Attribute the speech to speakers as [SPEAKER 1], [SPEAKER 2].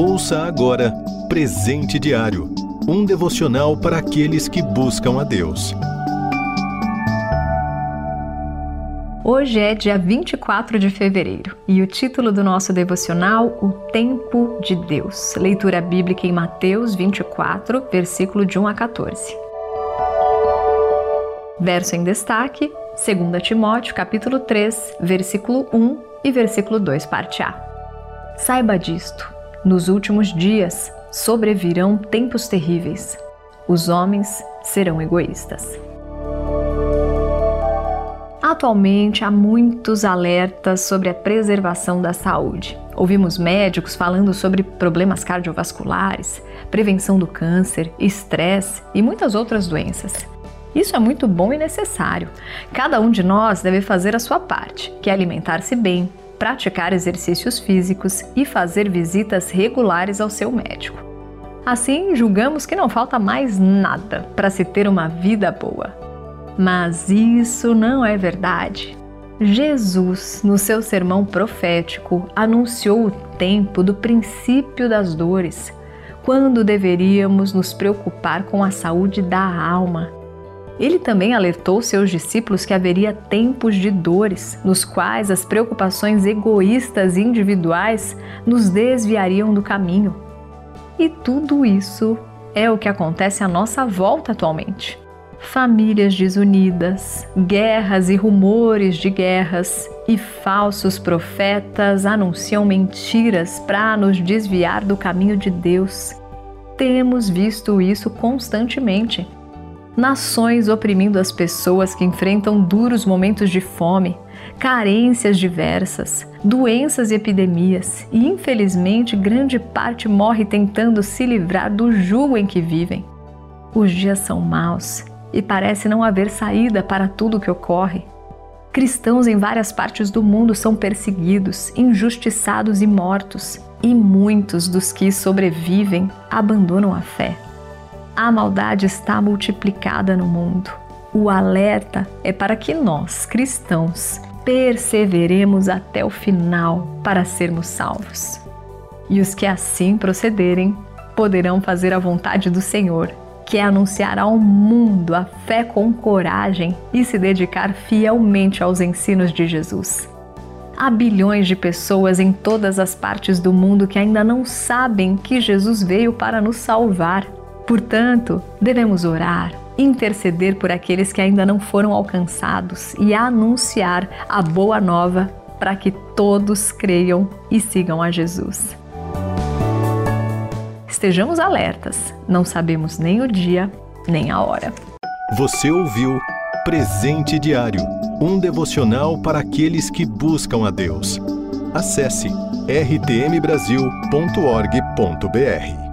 [SPEAKER 1] Ouça agora Presente Diário um devocional para aqueles que buscam a Deus.
[SPEAKER 2] Hoje é dia 24 de fevereiro e o título do nosso devocional, O Tempo de Deus. Leitura bíblica em Mateus 24, versículo de 1 a 14. Verso em destaque, 2 Timóteo, capítulo 3, versículo 1 e versículo 2, parte A. Saiba disto: nos últimos dias sobrevirão tempos terríveis. Os homens serão egoístas. Atualmente há muitos alertas sobre a preservação da saúde. Ouvimos médicos falando sobre problemas cardiovasculares, prevenção do câncer, estresse e muitas outras doenças. Isso é muito bom e necessário. Cada um de nós deve fazer a sua parte, que é alimentar-se bem, praticar exercícios físicos e fazer visitas regulares ao seu médico. Assim, julgamos que não falta mais nada para se ter uma vida boa. Mas isso não é verdade. Jesus, no seu sermão profético, anunciou o tempo do princípio das dores, quando deveríamos nos preocupar com a saúde da alma. Ele também alertou seus discípulos que haveria tempos de dores, nos quais as preocupações egoístas e individuais nos desviariam do caminho. E tudo isso é o que acontece à nossa volta atualmente. Famílias desunidas, guerras e rumores de guerras, e falsos profetas anunciam mentiras para nos desviar do caminho de Deus. Temos visto isso constantemente nações oprimindo as pessoas que enfrentam duros momentos de fome, carências diversas, doenças e epidemias, e infelizmente grande parte morre tentando se livrar do jugo em que vivem. Os dias são maus e parece não haver saída para tudo o que ocorre. Cristãos em várias partes do mundo são perseguidos, injustiçados e mortos, e muitos dos que sobrevivem abandonam a fé a maldade está multiplicada no mundo. O alerta é para que nós, cristãos, perseveremos até o final para sermos salvos. E os que assim procederem poderão fazer a vontade do Senhor, que é anunciar ao mundo a fé com coragem e se dedicar fielmente aos ensinos de Jesus. Há bilhões de pessoas em todas as partes do mundo que ainda não sabem que Jesus veio para nos salvar Portanto, devemos orar, interceder por aqueles que ainda não foram alcançados e anunciar a boa nova para que todos creiam e sigam a Jesus. Estejamos alertas, não sabemos nem o dia nem a hora.
[SPEAKER 1] Você ouviu Presente Diário um devocional para aqueles que buscam a Deus. Acesse rtmbrasil.org.br.